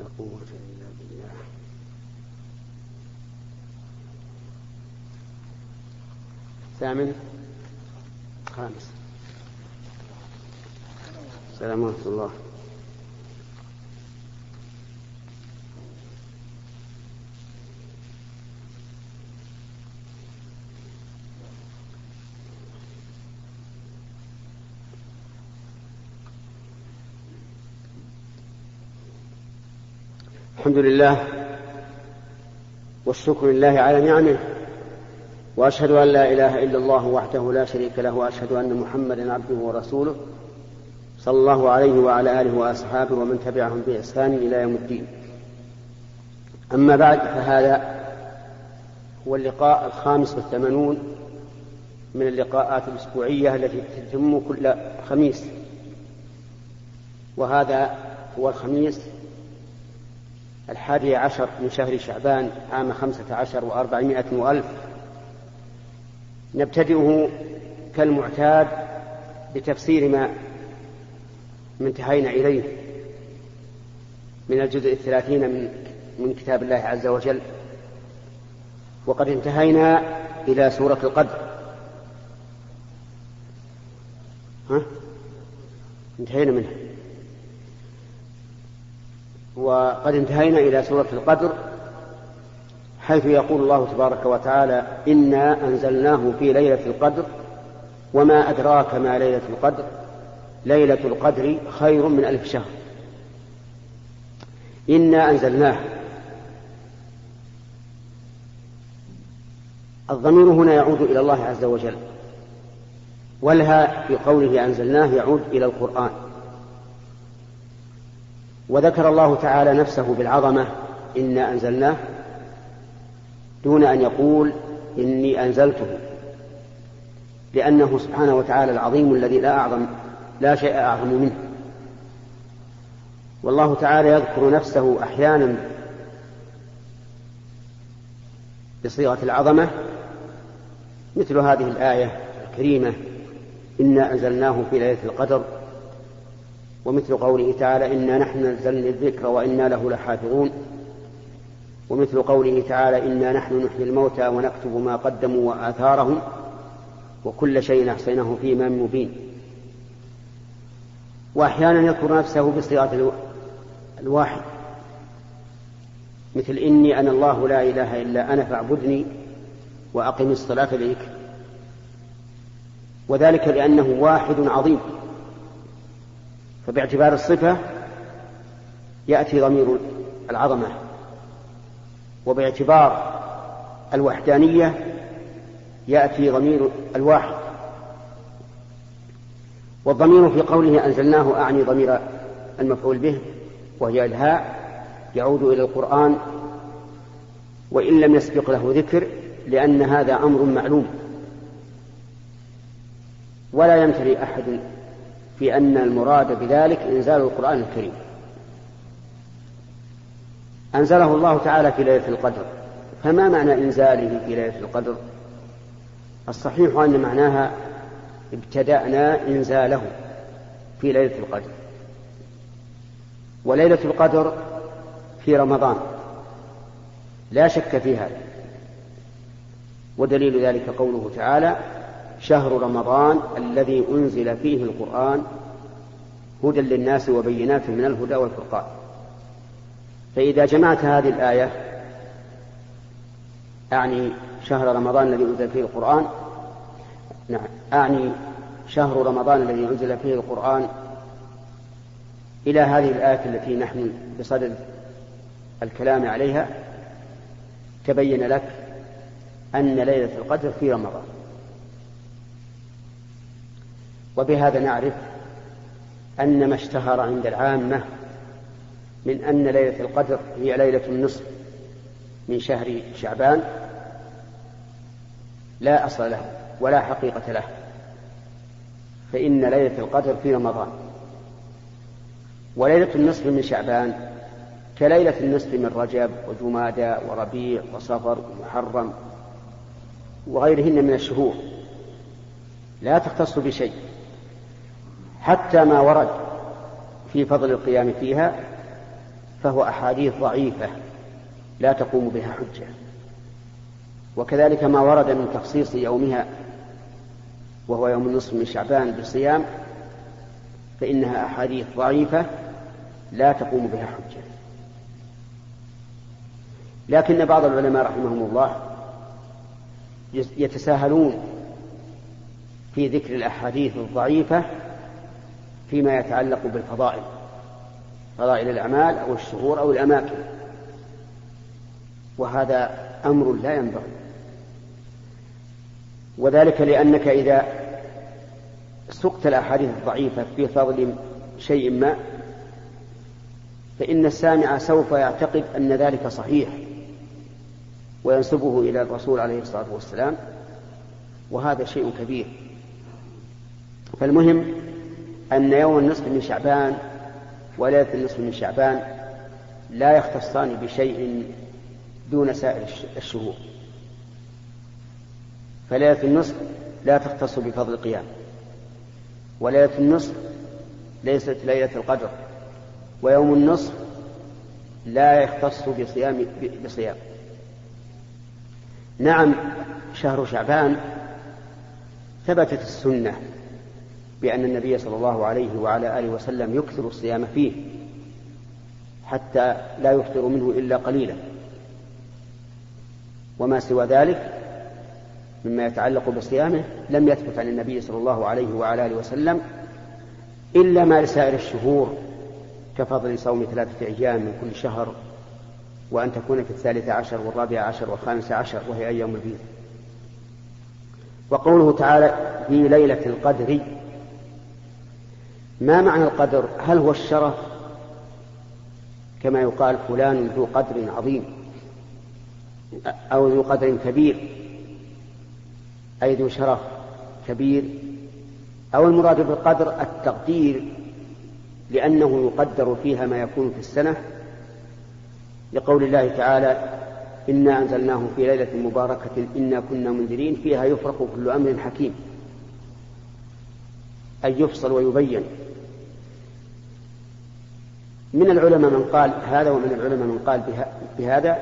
لا قوة إلا بالله. ثامن خامس. السلام ورحمة الله. الحمد لله والشكر لله على نعمه وأشهد أن لا إله إلا الله وحده لا شريك له وأشهد أن محمدا عبده ورسوله صلى الله عليه وعلى آله وأصحابه ومن تبعهم بإحسان إلى يوم الدين. أما بعد فهذا هو اللقاء الخامس والثمانون من اللقاءات الأسبوعية التي تتم كل خميس وهذا هو الخميس الحادي عشر من شهر شعبان عام خمسة عشر وأربعمائة وألف. نبتدئه كالمعتاد بتفسير ما انتهينا إليه من الجزء الثلاثين من من كتاب الله عز وجل. وقد انتهينا إلى سورة القدر. ها؟ انتهينا منها. وقد انتهينا إلى سورة القدر حيث يقول الله تبارك وتعالى إنا أنزلناه في ليلة القدر وما أدراك ما ليلة القدر ليلة القدر خير من ألف شهر. إنا أنزلناه. الضمير هنا يعود إلى الله عز وجل والها في قوله أنزلناه يعود إلى القرآن. وذكر الله تعالى نفسه بالعظمة إنا أنزلناه دون أن يقول إني أنزلته لأنه سبحانه وتعالى العظيم الذي لا أعظم لا شيء أعظم منه. والله تعالى يذكر نفسه أحيانا بصيغة العظمة مثل هذه الآية الكريمة إنا أنزلناه في ليلة القدر. ومثل قوله تعالى إنا نحن نزلنا الذكر وإنا له لحافظون. ومثل قوله تعالى إنا نحن نحيي الموتى ونكتب ما قدموا وآثارهم. وكل شيء أحصيناه في إمام مبين. وأحيانا يذكر نفسه بصيغة الواحد. مثل إني أنا الله لا إله إلا أنا فاعبدني وأقم الصلاة لذكر وذلك لأنه واحد عظيم. فباعتبار الصفة يأتي ضمير العظمة وباعتبار الوحدانية يأتي ضمير الواحد. والضمير في قوله أنزلناه أعني ضمير المفعول به وهي الهاء يعود إلى القرآن وإن لم يسبق له ذكر لأن هذا أمر معلوم. ولا يمتري أحد في أن المراد بذلك إنزال القرآن الكريم. أنزله الله تعالى في ليلة القدر. فما معنى إنزاله في ليلة القدر؟ الصحيح أن معناها ابتدأنا إنزاله في ليلة القدر. وليلة القدر في رمضان. لا شك في هذا. ودليل ذلك قوله تعالى شهر رمضان الذي أنزل فيه القرآن هدى للناس وبينات من الهدى والفرقان. فإذا جمعت هذه الآية أعني شهر رمضان الذي أنزل فيه القرآن نعم أعني شهر رمضان الذي أنزل فيه القرآن إلى هذه الآية التي نحن بصدد الكلام عليها تبين لك أن ليلة القدر في رمضان. وبهذا نعرف أن ما اشتهر عند العامة من أن ليلة القدر هي ليلة النصف من شهر شعبان لا أصل له ولا حقيقة له فإن ليلة القدر في رمضان. وليلة النصف من شعبان كليلة النصف من رجب وجمادى وربيع وصفر ومحرم وغيرهن من الشهور. لا تختص بشيء. حتى ما ورد في فضل القيام فيها فهو أحاديث ضعيفة لا تقوم بها حجة. وكذلك ما ورد من تخصيص يومها وهو يوم النصف من شعبان بالصيام فإنها أحاديث ضعيفة لا تقوم بها حجة. لكن بعض العلماء رحمهم الله يتساهلون في ذكر الأحاديث الضعيفة فيما يتعلق بالفضائل فضائل الأعمال أو الشهور أو الأماكن. وهذا أمر لا ينبغي. وذلك لأنك إذا سقت الأحاديث الضعيفة في فضل شيء ما فإن السامع سوف يعتقد أن ذلك صحيح وينسبه إلى الرسول عليه الصلاة والسلام وهذا شيء كبير. فالمهم أن يوم النصف من شعبان وليلة النصف من شعبان لا يختصان بشيء دون سائر الشهور. فليلة النصف لا تختص بفضل القيام. وليلة النصف ليست ليلة القدر. ويوم النصف لا يختص بصيام بصيام. نعم شهر شعبان ثبتت السنة بأن النبي صلى الله عليه وعلى آله وسلم يكثر الصيام فيه حتى لا يفطر منه إلا قليلا. وما سوى ذلك مما يتعلق بصيامه لم يثبت عن النبي صلى الله عليه وعلى آله وسلم إلا ما لسائر الشهور كفضل صوم ثلاثة أيام من كل شهر وأن تكون في الثالثة عشر والرابعة عشر والخامسة عشر وهي أيام البيض وقوله تعالى في ليلة القدر ما معنى القدر؟ هل هو الشرف؟ كما يقال فلان ذو قدر عظيم أو ذو قدر كبير أي ذو شرف كبير. أو المراد بالقدر التقدير لأنه يقدر فيها ما يكون في السنة. لقول الله تعالى إنا أنزلناه في ليلة مباركة إنا كنا منذرين. فيها يفرق كل أمر حكيم أي يفصل ويبين. من العلماء من قال هذا ومن العلماء من قال بهذا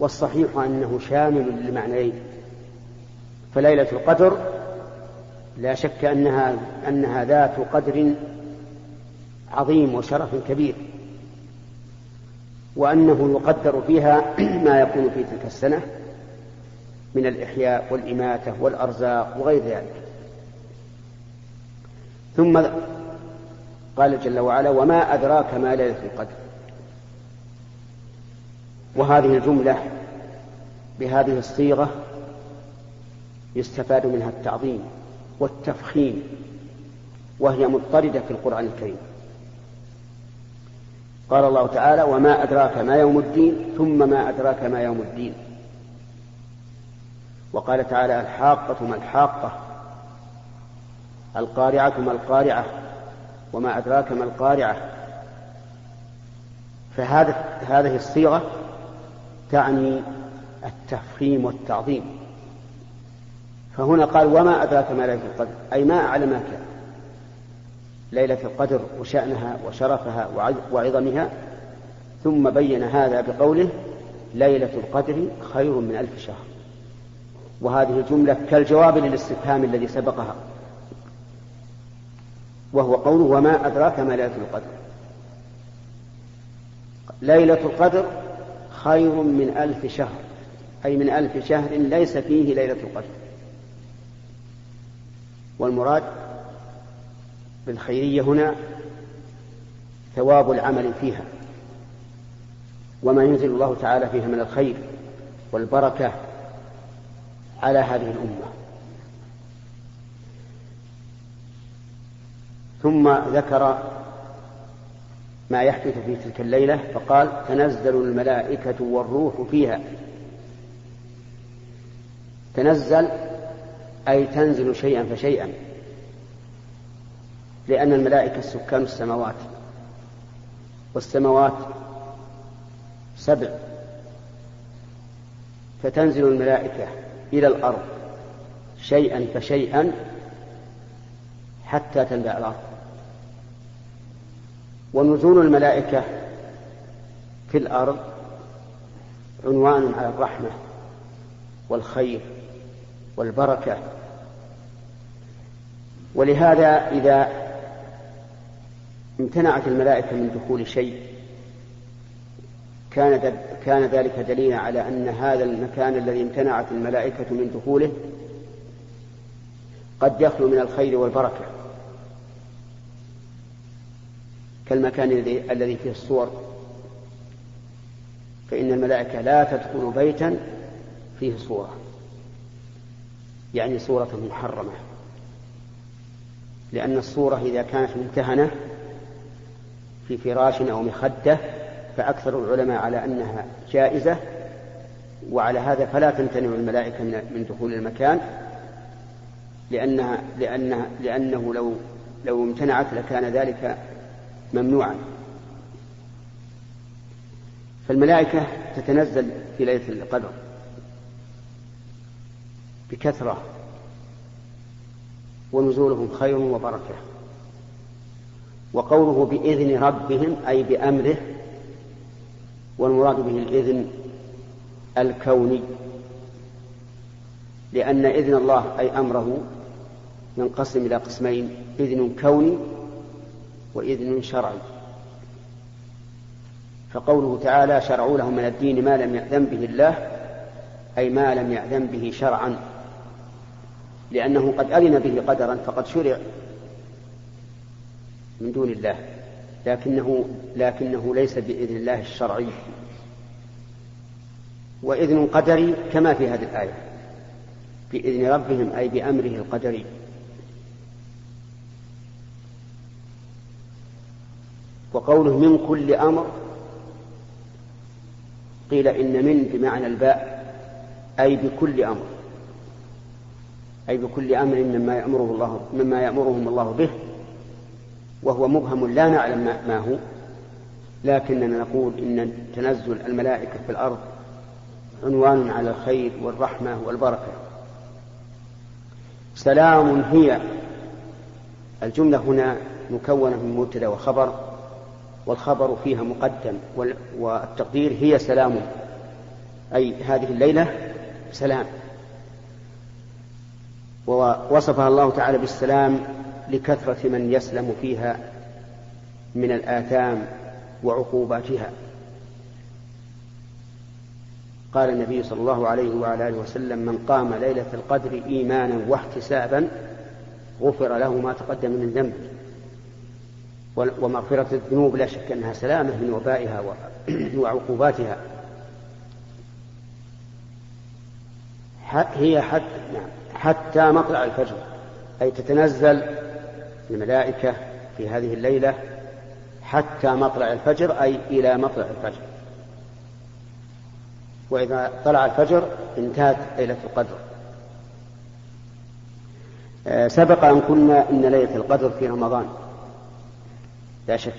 والصحيح أنه شامل للمعنيين فليلة القدر لا شك أنها أنها ذات قدر عظيم وشرف كبير وأنه يقدر فيها ما يكون في تلك السنة من الإحياء والإماتة والأرزاق وغير ذلك. ثم قال جل وعلا وما أدراك ما ليلة القدر. وهذه الجملة بهذه الصيغة يستفاد منها التعظيم والتفخيم وهي مضطردة في القرآن الكريم. قال الله تعالى وما أدراك ما يوم الدين ثم ما أدراك ما يوم الدين. وقال تعالى الحاقة ما الحاقة القارعة ما القارعة. وما أدراك ما القارعة. فهذا هذه الصيغة تعني التفخيم والتعظيم. فهنا قال وما أدراك ما ليلة القدر. أي ما أعلمك ليلة القدر وشأنها وشرفها وعظمها ثم بين هذا بقوله ليلة القدر خير من ألف شهر. وهذه الجملة كالجواب للاستفهام الذي سبقها. وهو قوله وما أدراك ما ليلة القدر. ليلة القدر خير من ألف شهر أي من ألف شهر ليس فيه ليلة القدر. والمراد بالخيرية هنا ثواب العمل فيها وما ينزل الله تعالى فيها من الخير والبركة على هذه الأمة. ثم ذكر ما يحدث في تلك الليلة فقال تنزل الملائكة والروح فيها. تنزل أي تنزل شيئا فشيئا لأن الملائكة سكان السماوات. والسماوات سبع. فتنزل الملائكة إلى الأرض شيئا فشيئا حتى تنبع الأرض. ونزول الملائكة في الأرض عنوان على الرحمة والخير والبركة. ولهذا إذا امتنعت الملائكة من دخول شيء كان كان ذلك دليلا على أن هذا المكان الذي امتنعت الملائكة من دخوله قد يخلو من الخير والبركة. كالمكان الذي فيه الصور. فإن الملائكة لا تدخل بيتا فيه صورة. يعني صورة محرمة. لأن الصورة إذا كانت ممتهنة في فراش أو مخدة فأكثر العلماء على أنها جائزة. وعلى هذا فلا تمتنع الملائكة من دخول المكان لأنها لأنها لأنه لو لو امتنعت لكان ذلك ممنوعا. فالملائكة تتنزل في ليلة القدر بكثرة ونزولهم خير وبركة وقوله بإذن ربهم أي بأمره والمراد به الإذن الكوني لأن إذن الله أي أمره ينقسم إلى قسمين إذن كوني وإذن شرعي. فقوله تعالى شرعوا لهم من الدين ما لم يأذن به الله أي ما لم يأذن به شرعا. لأنه قد أذن به قدرا فقد شرع من دون الله. لكنه لكنه ليس بإذن الله الشرعي. وإذن قدري كما في هذه الآية. بإذن ربهم أي بأمره القدري. وقوله من كل أمر قيل إن من بمعنى الباء أي بكل أمر. أي بكل أمر مما يأمره الله مما يأمرهم الله به وهو مبهم لا نعلم ما هو. لكننا نقول إن تنزل الملائكة في الأرض عنوان على الخير والرحمة والبركة. سلام هي. الجملة هنا مكونة من مبتدأ وخبر. والخبر فيها مقدم والتقدير هي سلام. أي هذه الليلة سلام. ووصفها الله تعالى بالسلام لكثرة من يسلم فيها من الآثام وعقوباتها. قال النبي صلى الله عليه وعلى آله وسلم من قام ليلة القدر إيمانا واحتسابا غفر له ما تقدم من ذنبه ومغفرة الذنوب لا شك أنها سلامة من وبائها وعقوباتها. هي حتى نعم حتى مطلع الفجر. أي تتنزل الملائكة في هذه الليلة حتى مطلع الفجر أي إلى مطلع الفجر. وإذا طلع الفجر انتهت ليلة القدر. آه، سبق أن قلنا إن ليلة القدر في رمضان. لا شك.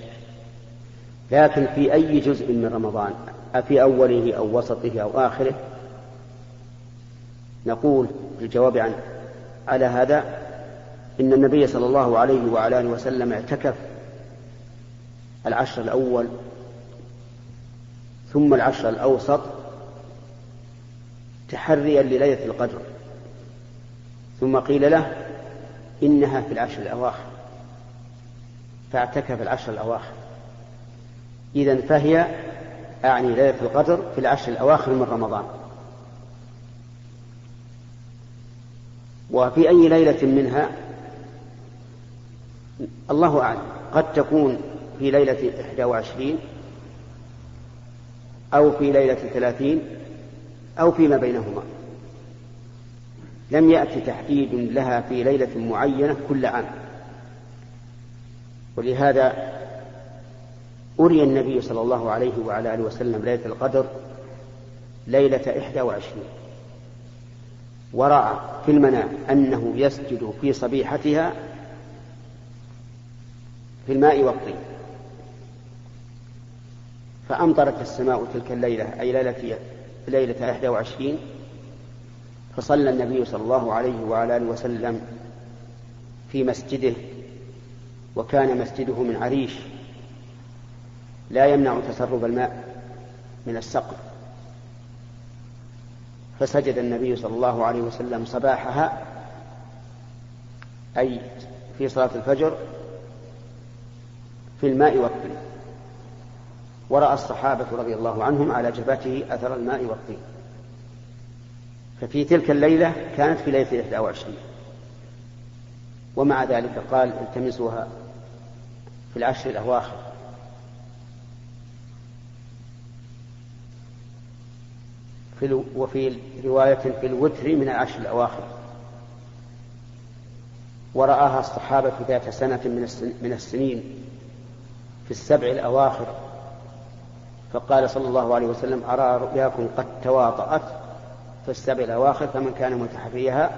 لكن في أي جزء من رمضان أفي أوله أو وسطه أو آخره نقول الجواب عن على هذا إن النبي صلى الله عليه وعلى آله وسلم اعتكف العشر الأول ثم العشر الأوسط تحريا لليلة القدر. ثم قيل له إنها في العشر الأواخر. فاعتكف العشر الأواخر. إذا فهي أعني ليلة القدر في العشر الأواخر من رمضان. وفي أي ليلة منها؟ الله أعلم. قد تكون في ليلة إحدى وعشرين أو في ليلة ثلاثين أو فيما بينهما. لم يأتي تحديد لها في ليلة معينة كل عام. ولهذا أري النبي صلى الله عليه وعلى آله وسلم ليلة القدر ليلة إحدى وعشرين ورأى في المنام أنه يسجد في صبيحتها في الماء والطين. فأمطرت السماء تلك الليلة أي ليلة ليلة 21 فصلى النبي صلى الله عليه وعلى آله وسلم في مسجده وكان مسجده من عريش. لا يمنع تسرب الماء من السقف. فسجد النبي صلى الله عليه وسلم صباحها أي في صلاة الفجر في الماء والطين. ورأى الصحابة رضي الله عنهم على جبهته أثر الماء والطين. ففي تلك الليلة كانت في ليلة 21 ومع ذلك قال التمسوها في العشر الأواخر. في وفي رواية في الوتر من العشر الأواخر. ورآها الصحابة ذات سنة من السنين في السبع الأواخر. فقال صلى الله عليه وسلم أرى رؤياكم قد تواطأت في السبع الأواخر فمن كان متحريها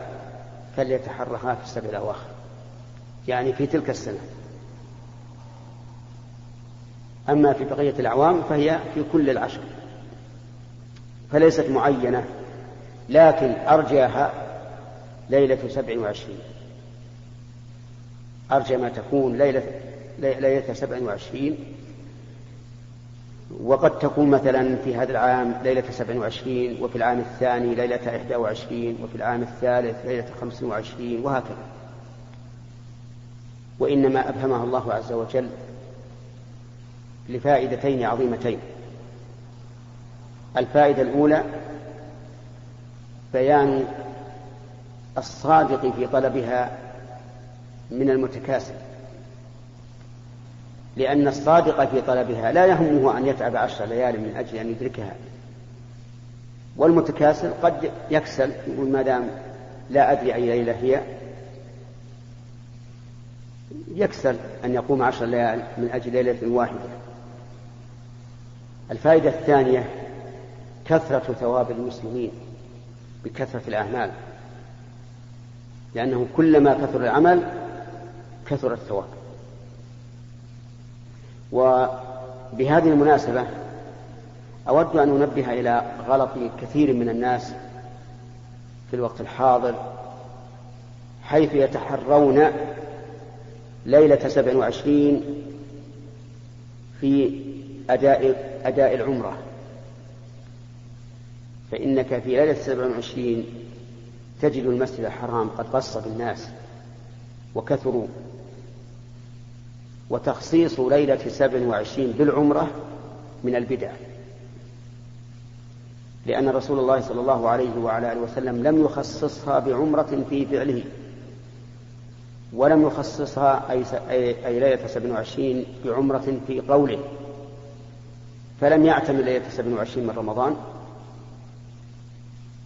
فليتحرها في السبع الأواخر. يعني في تلك السنة. أما في بقية الأعوام فهي في كل العشر فليست معينة لكن أرجاها ليلة سبع وعشرين. أرجى ما تكون ليلة ليلة سبع وعشرين وقد تكون مثلا في هذا العام ليلة سبع وعشرين وفي العام الثاني ليلة إحدى وعشرين وفي العام الثالث ليلة خمس وعشرين وهكذا. وإنما أبهمها الله عز وجل لفائدتين عظيمتين. الفائدة الأولى بيان الصادق في طلبها من المتكاسل. لأن الصادق في طلبها لا يهمه أن يتعب عشر ليال من أجل أن يدركها. والمتكاسل قد يكسل يقول ما دام لا أدري أي ليلة هي يكسل أن يقوم عشر ليال من أجل ليلة واحدة. الفائدة الثانية كثرة ثواب المسلمين بكثرة الأعمال. لأنه كلما كثر العمل كثر الثواب. وبهذه المناسبة أود أن أنبه إلى غلط كثير من الناس في الوقت الحاضر حيث يتحرون ليلة سبع وعشرين في أداء أداء العمرة. فإنك في ليلة سبع وعشرين تجد المسجد الحرام قد قص بالناس وكثروا. وتخصيص ليلة سبع وعشرين بالعمرة من البدع. لأن رسول الله صلى الله عليه وعلى آله وسلم لم يخصصها بعمرة في فعله. ولم يخصصها أي, أي ليلة سبع وعشرين بعمرة في قوله. فلم يعتمد ليلة سبع وعشرين من رمضان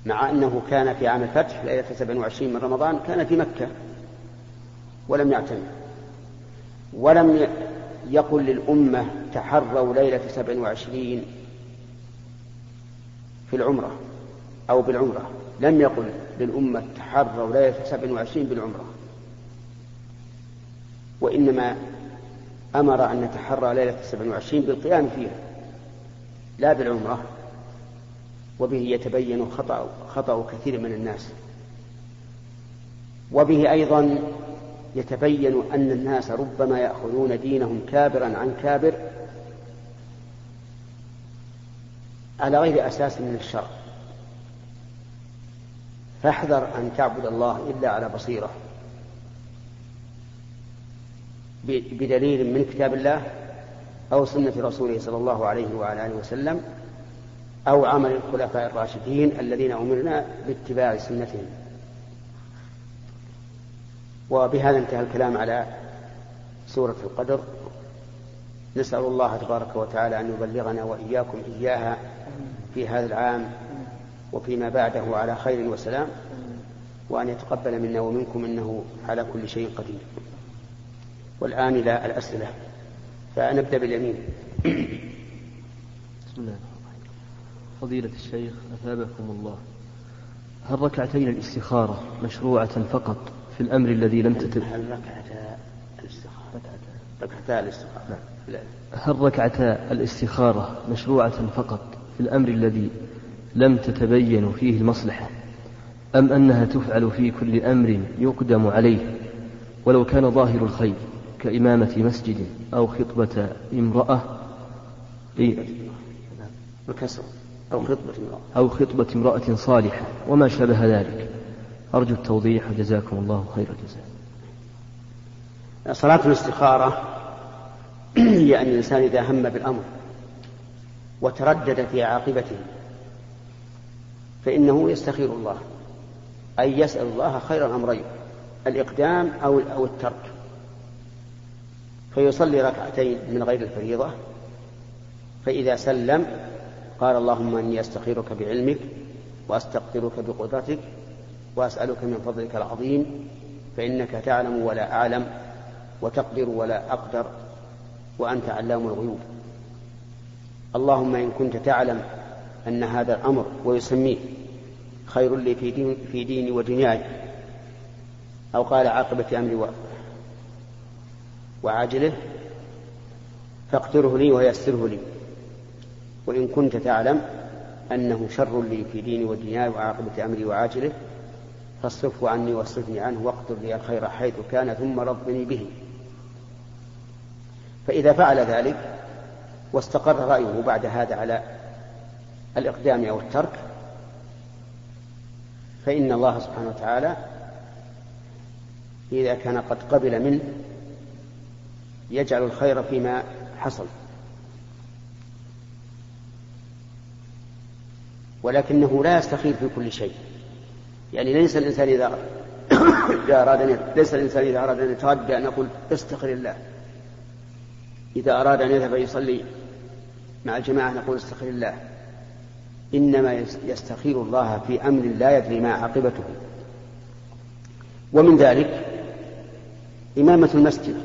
مع أنه كان في عام الفتح ليلة سبع وعشرين من رمضان كان في مكة ولم يعتمد. ولم يقل للأمة تحروا ليلة سبع وعشرين في العمرة أو بالعمرة. لم يقل للأمة تحروا ليلة سبع وعشرين بالعمرة. وإنما أمر أن نتحرى ليلة سبع وعشرين بالقيام فيها. لا بالعمرة وبه يتبين خطأ, خطأ كثير من الناس. وبه أيضا يتبين أن الناس ربما يأخذون دينهم كابرا عن كابر على غير أساس من الشرع. فاحذر أن تعبد الله إلا على بصيرة. بدليل من كتاب الله؟ أو سنة رسوله صلى الله عليه وعلى آله وسلم أو عمل الخلفاء الراشدين الذين أمرنا باتباع سنتهم. وبهذا انتهى الكلام على سورة القدر. نسأل الله تبارك وتعالى أن يبلغنا وإياكم إياها في هذا العام وفيما بعده على خير وسلام وأن يتقبل منا ومنكم إنه على كل شيء قدير. والآن إلى الأسئلة. فنبدأ باليمين. بسم الله فضيلة الشيخ أثابكم الله. هل ركعتين الاستخارة مشروعة فقط في الأمر الذي لم تتب هل ركعتا الاستخارة؟ ركعتا. الاستخارة. نعم. هل ركعتا الاستخارة مشروعة فقط في الأمر الذي لم تتبين فيه المصلحة؟ أم أنها تفعل في كل أمر يقدم عليه ولو كان ظاهر الخير؟ كإمامة مسجد أو خطبة امرأة. إيه الكسر أو خطبة امرأة. أو خطبة امرأة صالحة. وما شابه ذلك. أرجو التوضيح. وجزاكم الله خير الجزاء. صلاة الاستخارة هي أن الإنسان إذا هم بالأمر وتردد في عاقبته فإنه يستخير الله. أي يسأل الله خير الأمرين الإقدام أو أو الترك. فيصلي ركعتين من غير الفريضة فإذا سلم قال اللهم إني أستخيرك بعلمك وأستقدرك بقدرتك وأسألك من فضلك العظيم فإنك تعلم ولا أعلم وتقدر ولا أقدر وأنت علام الغيوب اللهم إن كنت تعلم أن هذا الأمر ويسميه خير لي في, في ديني ودنياي أو قال عاقبة أمري. وعاجله فاقدره لي ويسره لي. وإن كنت تعلم أنه شر لي في ديني ودنياي وعاقبة أمري وعاجله فاصرفه عني واصرفني عنه واقدر لي الخير حيث كان ثم رضني به. فإذا فعل ذلك واستقر رأيه بعد هذا على الإقدام أو الترك فإن الله سبحانه وتعالى إذا كان قد قبل منه يجعل الخير فيما حصل. ولكنه لا يستخير في كل شيء. يعني ليس الإنسان إذا إذا أراد أن ليس الإنسان إذا أراد أن يتردى أن يقول استخر الله. إذا أراد أن يذهب يصلي مع الجماعة نقول استخر الله. إنما يستخير الله في أمر لا يدري ما عاقبته. ومن ذلك إمامة المسجد.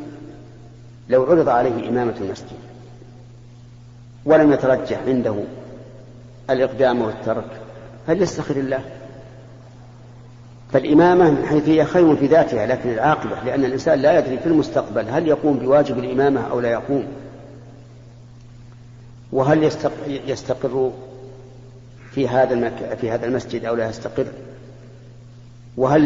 لو عرض عليه إمامة المسجد ولم يترجح عنده الإقدام والترك هل يستخر الله؟ فالإمامة من حيث هي خير في ذاتها لكن العاقبة لأن الإنسان لا يدري في المستقبل هل يقوم بواجب الإمامة أو لا يقوم. وهل يستقر في هذا في هذا المسجد أو لا يستقر؟ وهل